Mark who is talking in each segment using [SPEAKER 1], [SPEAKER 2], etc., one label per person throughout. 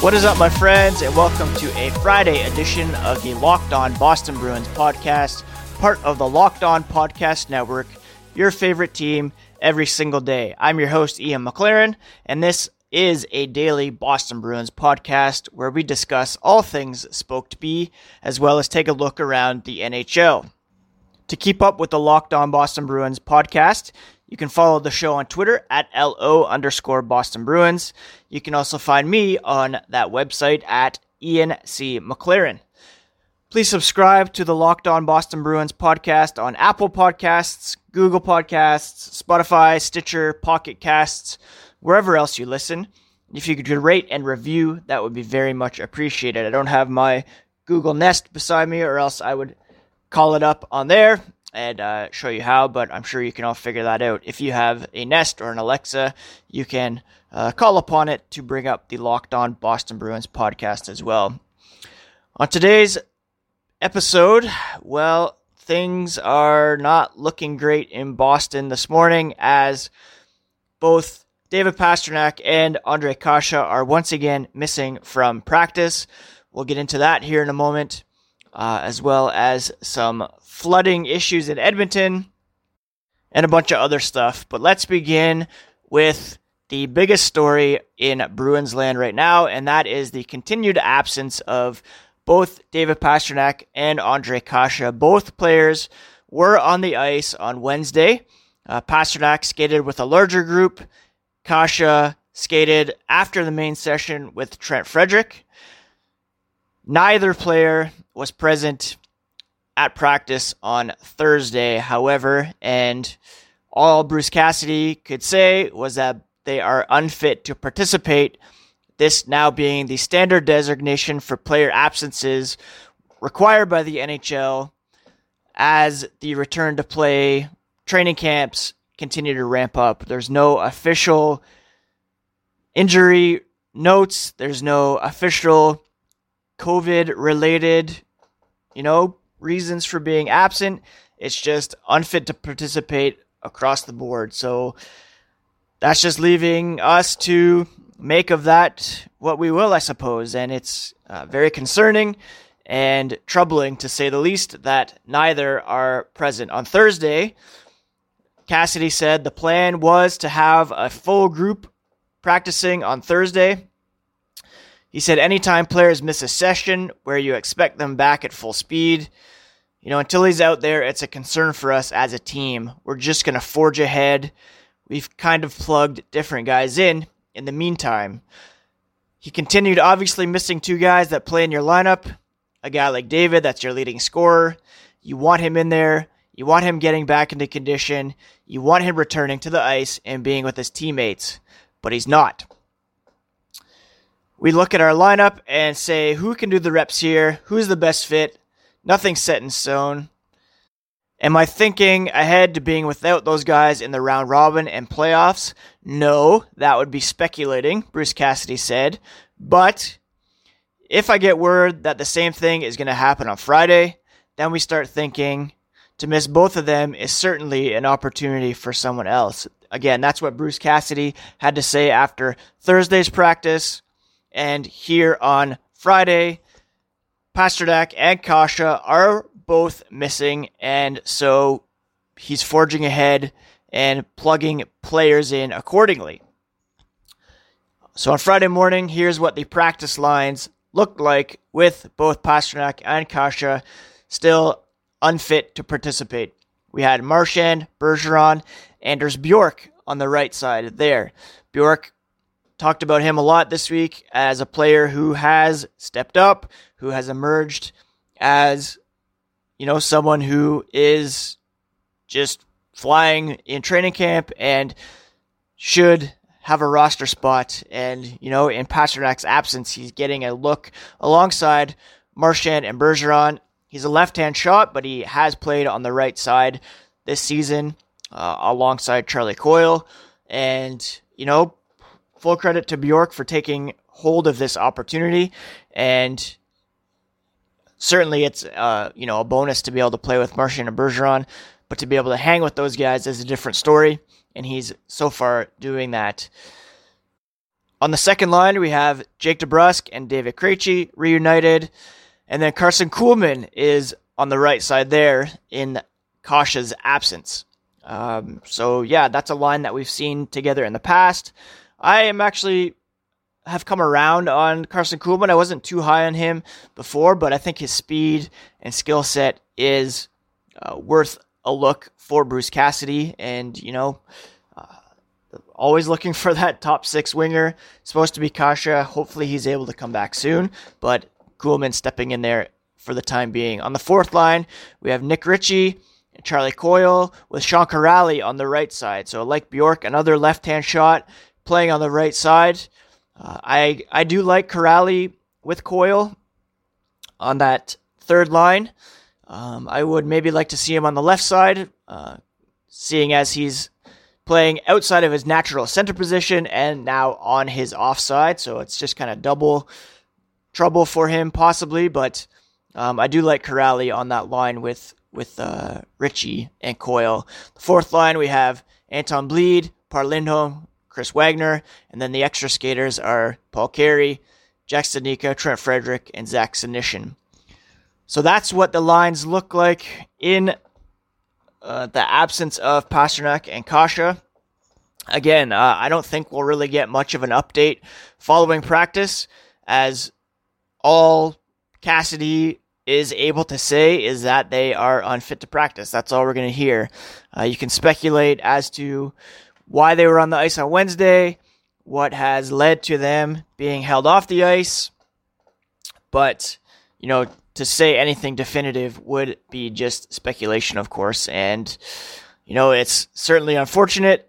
[SPEAKER 1] What is up, my friends, and welcome to a Friday edition of the Locked On Boston Bruins podcast, part of the Locked On Podcast Network, your favorite team every single day. I'm your host, Ian McLaren, and this is a daily Boston Bruins podcast where we discuss all things Spoked B, as well as take a look around the NHL. To keep up with the Locked On Boston Bruins podcast, you can follow the show on Twitter at LO underscore Boston Bruins. You can also find me on that website at Ian C. McLaren. Please subscribe to the Locked On Boston Bruins podcast on Apple Podcasts, Google Podcasts, Spotify, Stitcher, Pocket Casts, wherever else you listen. If you could rate and review, that would be very much appreciated. I don't have my Google Nest beside me, or else I would call it up on there and uh, show you how, but I'm sure you can all figure that out. If you have a Nest or an Alexa, you can uh, call upon it to bring up the Locked On Boston Bruins podcast as well. On today's episode, well, things are not looking great in Boston this morning as both David Pastrnak and Ondrej Kase are once again missing from practice. We'll get into that here in a moment, uh, as well as some flooding issues in Edmonton, and a bunch of other stuff. But let's begin with the biggest story in Bruins land right now, and that is the continued absence of both David Pastrnak and Ondrej Kase. Both players were on the ice on Wednesday. Uh, Pastrnak skated with a larger group. Kase skated after the main session with Trent Frederic. Neither player was present at practice on Thursday, however, and all Bruce Cassidy could say was that they are unfit to participate, this now being the standard designation for player absences required by the NHL as the return to play training camps continue to ramp up. There's no official injury notes, there's no official COVID related, you know, reasons for being absent. It's just unfit to participate across the board. So that's just leaving us to make of that what we will, I suppose. And it's uh, very concerning and troubling, to say the least, that neither are present. On Thursday, Cassidy said the plan was to have a full group practicing on Thursday. He said anytime players miss a session where you expect them back at full speed, you know, until he's out there, it's a concern for us as a team. We're just going to forge ahead. We've kind of plugged different guys in in the meantime. He continued, obviously, missing two guys that play in your lineup. A guy like David, that's your leading scorer. You want him in there. You want him getting back into condition. You want him returning to the ice and being with his teammates, but he's not. We look at our lineup and say, who can do the reps here? Who's the best fit? Nothing's set in stone. Am I thinking ahead to being without those guys in the round robin and playoffs? No, that would be speculating, Bruce Cassidy said. But if I get word that the same thing is going to happen on Friday, then we start thinking to miss both of them is certainly an opportunity for someone else. Again, that's what Bruce Cassidy had to say after Thursday's practice. And here on Friday, Pastrnak and Kase are both missing, and so he's forging ahead and plugging players in accordingly. So on Friday morning, here's what the practice lines looked like with both Pastrnak and Kase still unfit to participate. We had Marchand, Bergeron, Anders Bjork on the right side there. Bjork talked about him a lot this week as a player who has stepped up, who has emerged as, you know, someone who is just flying in training camp and should have a roster spot. And, you know, in Pastrnak's absence, he's getting a look alongside Marchand and Bergeron. He's a left hand shot, but he has played on the right side this season uh, alongside Charlie Coyle. And, you know, full credit to Bjork for taking hold of this opportunity, and certainly it's uh, you know a bonus to be able to play with Marchand and Bergeron, but to be able to hang with those guys is a different story, and he's so far doing that. On the second line, we have Jake DeBrusk and David Krejci reunited. And then Carson Kuhlman is on the right side there in Kase's absence. Um, so yeah, that's a line that we've seen together in the past. I am actually have come around on Carson Kuhlman. I wasn't too high on him before, but I think his speed and skill set is uh, worth a look for Bruce Cassidy. And you know, uh, always looking for that top six winger. Supposed to be Kase. Hopefully, he's able to come back soon. But Kuhlman stepping in there for the time being. On the fourth line, we have Nick Ritchie and Charlie Coyle with Sean Kuraly on the right side. So, like Bjork, another left hand shot playing on the right side. Uh, I I do like Kuraly with Coyle on that third line. Um, I would maybe like to see him on the left side, uh, seeing as he's playing outside of his natural center position and now on his offside. So it's just kind of double trouble for him, possibly. But um, I do like Kuraly on that line with with uh, Ritchie and Coyle. The fourth line we have Anton Blidh, Par Lindholm, Chris Wagner, and then the extra skaters are Paul Carey, Jack Studnicka, Trent Frederic, and Zach Senyshyn. So that's what the lines look like in uh, the absence of Pastrnak and Kase. Again, uh, I don't think we'll really get much of an update following practice, as all Cassidy is able to say is that they are unfit to practice. That's all we're going to hear. Uh, you can speculate as to why they were on the ice on Wednesday, what has led to them being held off the ice. But, you know, to say anything definitive would be just speculation, of course. And, you know, it's certainly unfortunate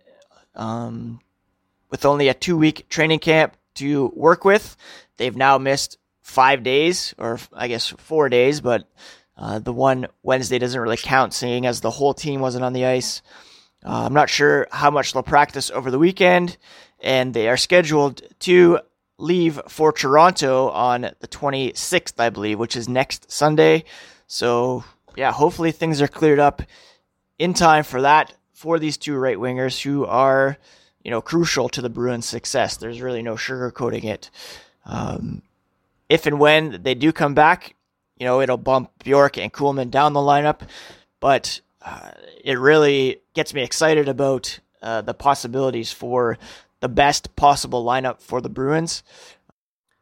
[SPEAKER 1] um, with only a two week training camp to work with. They've now missed five days, or I guess four days, but uh, the one Wednesday doesn't really count, seeing as the whole team wasn't on the ice. Uh, I'm not sure how much they'll practice over the weekend, and they are scheduled to leave for Toronto on the 26th, I believe, which is next Sunday. So, yeah, hopefully things are cleared up in time for that for these two right wingers who are, you know, crucial to the Bruins' success. There's really no sugarcoating it. Um, if and when they do come back, you know, it'll bump Bjork and Kuhlman down the lineup, but uh, it really gets me excited about uh, the possibilities for the best possible lineup for the Bruins.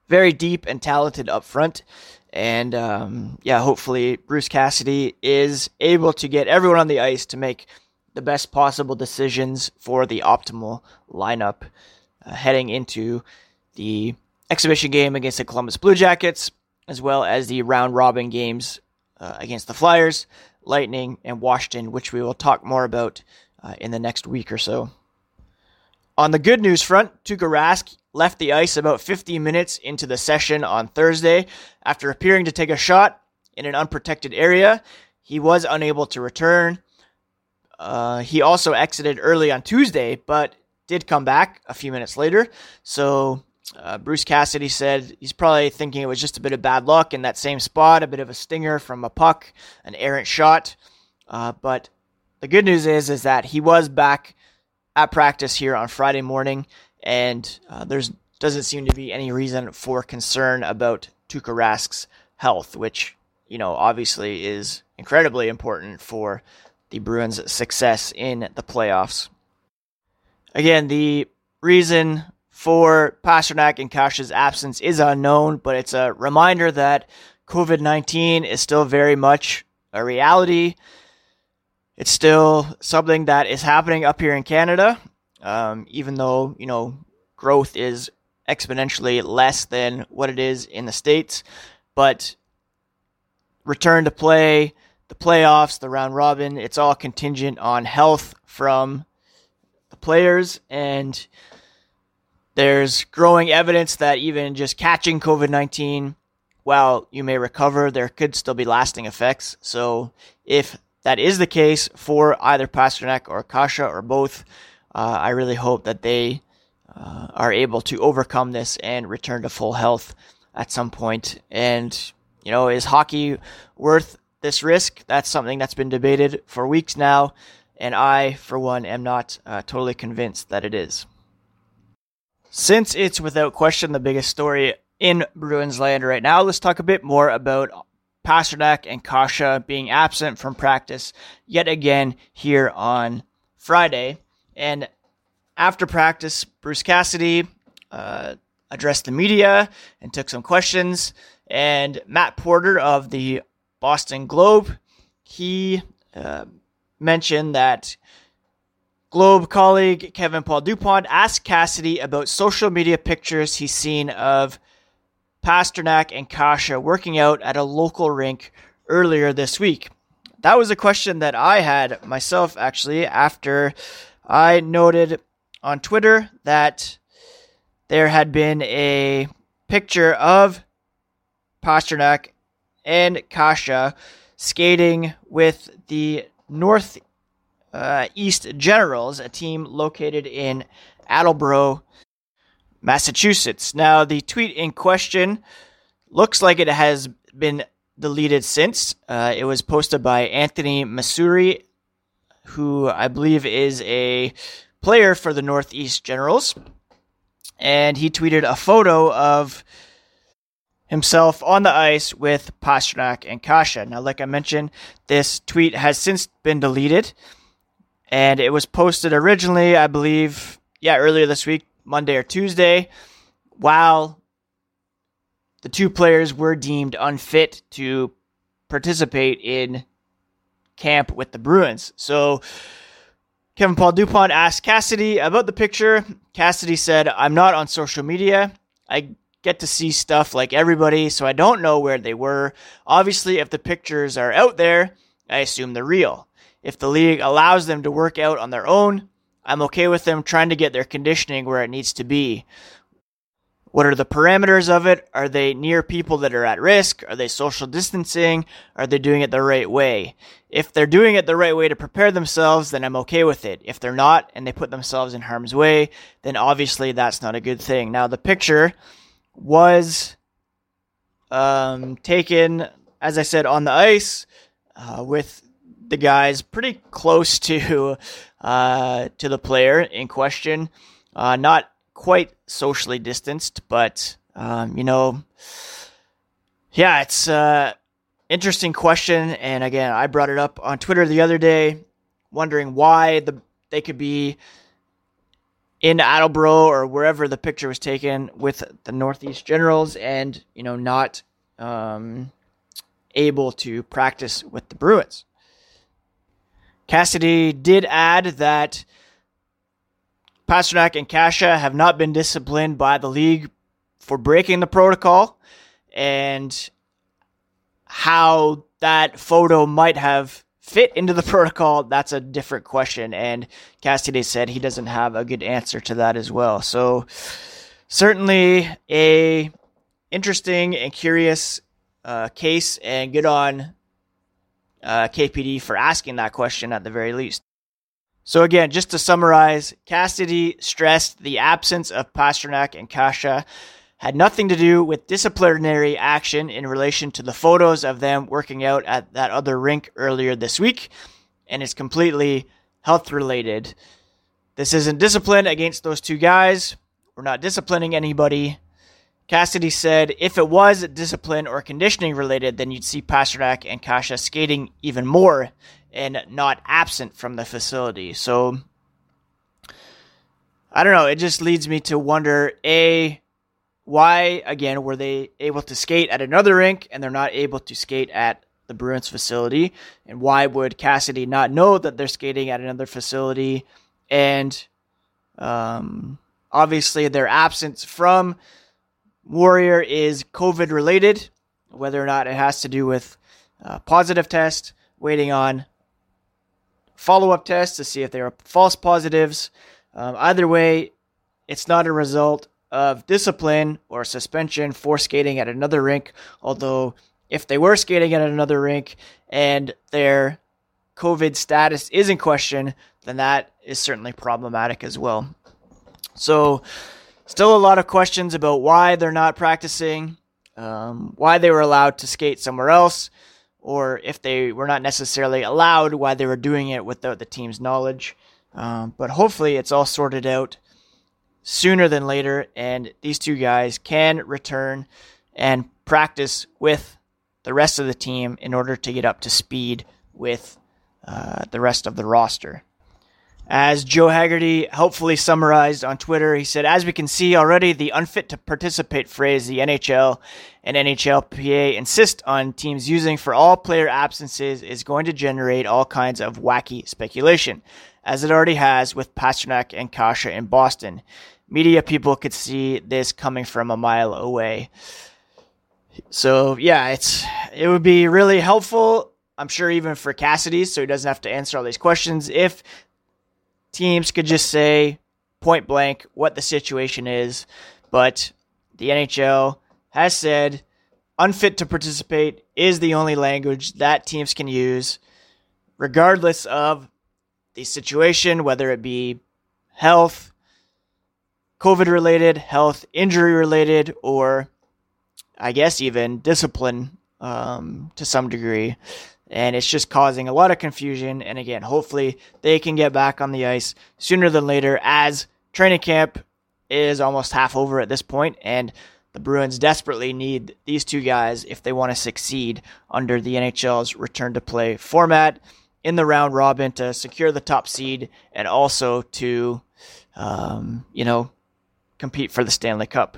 [SPEAKER 1] Very deep and talented up front. And um, yeah, hopefully Bruce Cassidy is able to get everyone on the ice to make the best possible decisions for the optimal lineup uh, heading into the exhibition game against the Columbus Blue Jackets, as well as the round robin games uh, against the Flyers, Lightning, and Washington, which we will talk more about uh, in the next week or so. On the good news front, Tuukka Rask left the ice about 50 minutes into the session on Thursday after appearing to take a shot in an unprotected area. He was unable to return. Uh, he also exited early on Tuesday, but did come back a few minutes later. So uh, Bruce Cassidy said he's probably thinking it was just a bit of bad luck in that same spot, a bit of a stinger from a puck, an errant shot. Uh, but the good news is is that he was back at practice here on Friday morning, and uh, there's doesn't seem to be any reason for concern about Tuukka Rask's health, which you know obviously is incredibly important for the Bruins' success in the playoffs. Again, the reason for Pastrnak and Kase's absence is unknown, but it's a reminder that COVID 19 is still very much a reality. It's still something that is happening up here in Canada, um, even though, you know, growth is exponentially less than what it is in the States. But return to play, the playoffs, the round robin, it's all contingent on health from the players. And there's growing evidence that even just catching COVID 19, while you may recover, there could still be lasting effects. So, if that is the case for either Pastrnak or Kase or both, uh, I really hope that they uh, are able to overcome this and return to full health at some point. And, you know, is hockey worth this risk? That's something that's been debated for weeks now. And I, for one, am not uh, totally convinced that it is. Since it's without question the biggest story in Bruins land right now, let's talk a bit more about Pastrnak and Kase being absent from practice yet again here on Friday. And after practice, Bruce Cassidy uh, addressed the media and took some questions. And Matt Porter of the Boston Globe, he uh, mentioned that Globe colleague Kevin Paul Dupont asked Cassidy about social media pictures he's seen of Pastrnak and Kase working out at a local rink earlier this week. That was a question that I had myself actually after I noted on Twitter that there had been a picture of Pastrnak and Kase skating with the North uh, East Generals, a team located in Attleboro, Massachusetts. Now, the tweet in question looks like it has been deleted since. Uh, it was posted by Anthony Masuri, who I believe is a player for the Northeast Generals. And he tweeted a photo of himself on the ice with Pastrnak and Kase. Now, like I mentioned, this tweet has since been deleted and it was posted originally, I believe, yeah, earlier this week, Monday or Tuesday, while the two players were deemed unfit to participate in camp with the Bruins. So Kevin Paul Dupont asked Cassidy about the picture. Cassidy said, I'm not on social media. I get to see stuff like everybody, so I don't know where they were. Obviously, if the pictures are out there, I assume they're real. If the league allows them to work out on their own, I'm okay with them trying to get their conditioning where it needs to be. What are the parameters of it? Are they near people that are at risk? Are they social distancing? Are they doing it the right way? If they're doing it the right way to prepare themselves, then I'm okay with it. If they're not and they put themselves in harm's way, then obviously that's not a good thing. Now, the picture was um, taken, as I said, on the ice uh, with the guys pretty close to uh, to the player in question. Uh, not quite socially distanced, but um, you know, yeah, it's an uh, interesting question. And again, I brought it up on Twitter the other day, wondering why the they could be in Attleboro or wherever the picture was taken with the Northeast Generals, and you know, not um, able to practice with the Bruins. Cassidy did add that Pastrnak and Kase have not been disciplined by the league for breaking the protocol and how that photo might have fit into the protocol, that's a different question. And Cassidy said he doesn't have a good answer to that as well. So certainly a interesting and curious uh, case, and good on uh, KPD for asking that question at the very least. So again, just to summarize, Cassidy stressed the absence of Pastrnak and Kase had nothing to do with disciplinary action in relation to the photos of them working out at that other rink earlier this week, and is completely health related. This isn't discipline against those two guys. We're not disciplining anybody. Cassidy said if it was discipline or conditioning related, then you'd see Pastrnak and Kase skating even more and not absent from the facility. So I don't know. It just leads me to wonder a why again were they able to skate at another rink and they're not able to skate at the Bruins facility, and why would Cassidy not know that they're skating at another facility? And um, obviously, their absence from Warrior is COVID related, whether or not it has to do with a positive test, waiting on follow up tests to see if they are false positives. Um, either way, it's not a result of discipline or suspension for skating at another rink. Although, if they were skating at another rink and their COVID status is in question, then that is certainly problematic as well. So, Still a lot of questions about why they're not practicing, um, why they were allowed to skate somewhere else, or if they were not necessarily allowed, why they were doing it without the team's knowledge. Um, but hopefully, it's all sorted out sooner than later, and these two guys can return and practice with the rest of the team in order to get up to speed with uh, the rest of the roster. As Joe Haggerty helpfully summarized on Twitter, he said, As we can see already, the unfit to participate phrase the NHL and NHLPA insist on teams using for all player absences is going to generate all kinds of wacky speculation, as it already has with Pastrnak and Kase in Boston. Media people could see this coming from a mile away. So yeah, it's it would be really helpful. I'm sure even for Cassidy, so he doesn't have to answer all these questions. If teams could just say point blank what the situation is, but the NHL has said unfit to participate is the only language that teams can use, regardless of the situation, whether it be health, COVID related, health, injury related, or I guess even discipline um, to some degree. And it's just causing a lot of confusion. And again, hopefully they can get back on the ice sooner than later as training camp is almost half over at this point, and the Bruins desperately need these two guys if they want to succeed under the NHL's return to play format in the round robin to secure the top seed and also to, um, you know, compete for the Stanley Cup.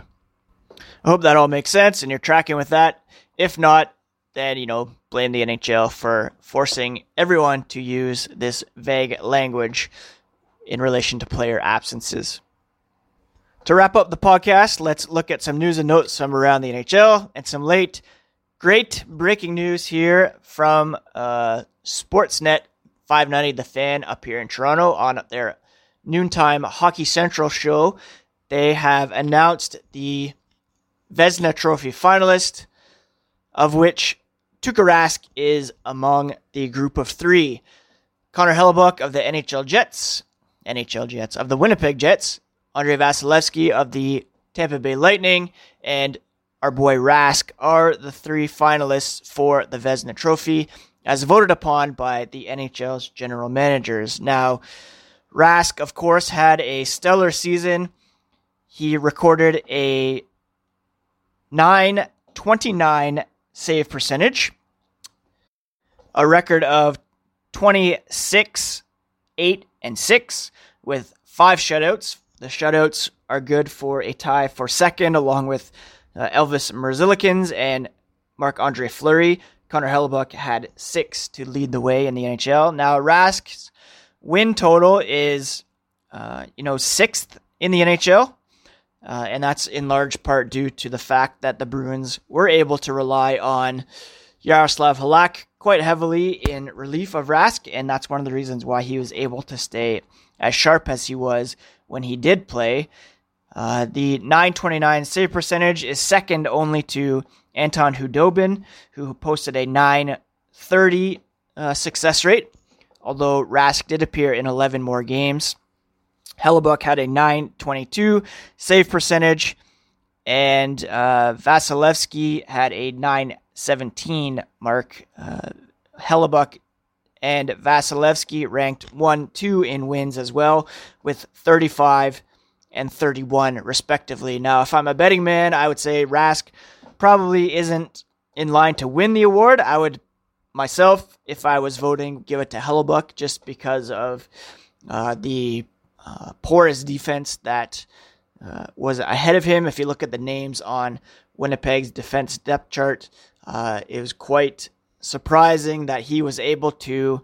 [SPEAKER 1] I hope that all makes sense and you're tracking with that. If not, then, you know, blame the NHL for forcing everyone to use this vague language in relation to player absences. To wrap up the podcast, let's look at some news and notes from around the NHL and some late, great breaking news here from uh, Sportsnet 590 The Fan up here in Toronto on their noontime Hockey Central show. They have announced the Vezina Trophy finalist, of which Tuukka Rask is among the group of three. Connor Hellebuyck of the NHL Jets, NHL Jets of the Winnipeg Jets, Andrei Vasilevskiy of the Tampa Bay Lightning, and our boy Rask are the three finalists for the Vezina Trophy, as voted upon by the NHL's general managers. Now, Rask, of course, had a stellar season. He recorded a 929 save percentage, a record of 26, 8, and 6 with five shutouts. The shutouts are good for a tie for second, along with uh, Elvis Merzlikins and Marc Andre Fleury. Connor Hellebuyck had six to lead the way in the NHL. Now, Rask's win total is, uh, you know, sixth in the NHL. Uh, and that's in large part due to the fact that the Bruins were able to rely on Yaroslav Halak quite heavily in relief of Rask, and that's one of the reasons why he was able to stay as sharp as he was when he did play. Uh, the 929 save percentage is second only to Anton Khudobin, who posted a 930 uh, success rate, although Rask did appear in 11 more games. Hellebuyck had a 922 save percentage, and uh, Vasilevskiy had a 917 mark. Uh, Hellebuyck and Vasilevskiy ranked 1 2 in wins as well, with 35 and 31 respectively. Now, if I'm a betting man, I would say Rask probably isn't in line to win the award. I would myself, if I was voting, give it to Hellebuyck just because of uh, the uh, porous defense that uh, was ahead of him. If you look at the names on Winnipeg's defense depth chart, uh, it was quite surprising that he was able to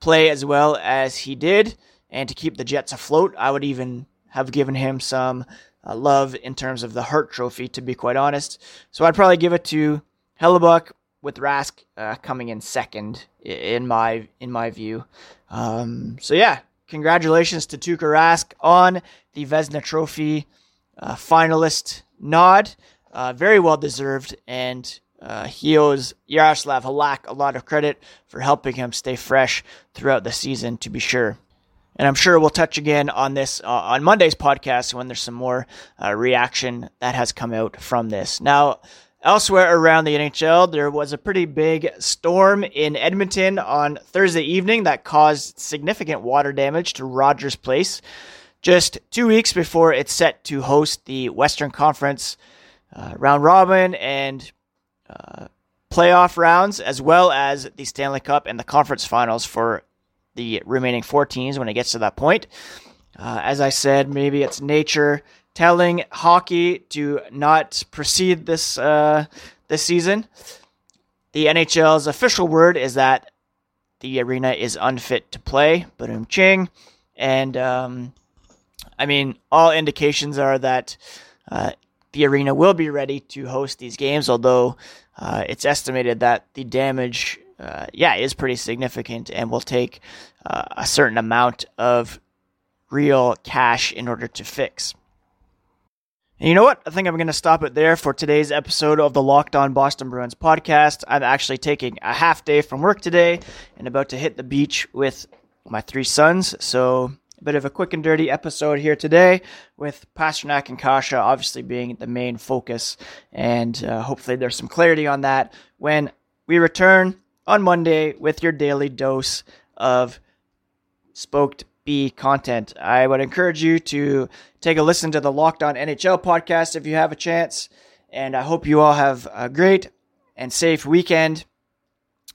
[SPEAKER 1] play as well as he did and to keep the Jets afloat. I would even have given him some uh, love in terms of the Hart Trophy, to be quite honest. So I'd probably give it to Hellebuyck with Rask uh, coming in second in my in my view. Um, so yeah, congratulations to Tuukka Rask on the Vezina Trophy uh, finalist nod. Uh, very well deserved, and uh, he owes Yaroslav Halak a lot of credit for helping him stay fresh throughout the season, to be sure. And I'm sure we'll touch again on this uh, on Monday's podcast when there's some more uh, reaction that has come out from this. Now, Elsewhere around the NHL, there was a pretty big storm in Edmonton on Thursday evening that caused significant water damage to Rogers Place. just two weeks before it's set to host the Western Conference uh, round robin and uh, playoff rounds, as well as the Stanley Cup and the conference finals for the remaining four teams when it gets to that point. Uh, as I said, maybe it's nature telling hockey to not proceed this uh, this season. The NHL's official word is that the arena is unfit to play. Boom ching, and um, I mean all indications are that uh, the arena will be ready to host these games. Although uh, it's estimated that the damage, uh, yeah, is pretty significant and will take uh, a certain amount of real cash in order to fix. And you know what? I think I'm going to stop it there for today's episode of the Locked On Boston Bruins podcast. I'm actually taking a half day from work today and about to hit the beach with my three sons. So, a bit of a quick and dirty episode here today with Pastrnak and Kase obviously being the main focus. And uh, hopefully, there's some clarity on that when we return on Monday with your daily dose of spoked Content. I would encourage you to take a listen to the Locked On NHL podcast if you have a chance. And I hope you all have a great and safe weekend.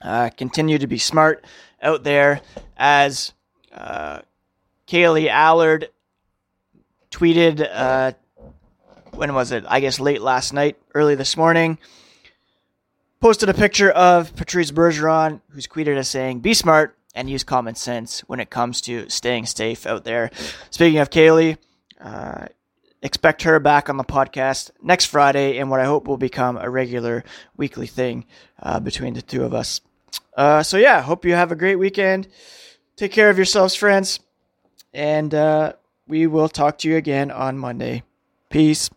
[SPEAKER 1] Uh, continue to be smart out there as uh, Kaylee Allard tweeted, uh, when was it? I guess late last night, early this morning. Posted a picture of Patrice Bergeron, who's tweeted as saying, Be smart, and use common sense when it comes to staying safe out there. Speaking of Kaylee, uh, expect her back on the podcast next Friday in what I hope will become a regular weekly thing uh, between the two of us. Uh, so, yeah, hope you have a great weekend. Take care of yourselves, friends. And uh, we will talk to you again on Monday. Peace.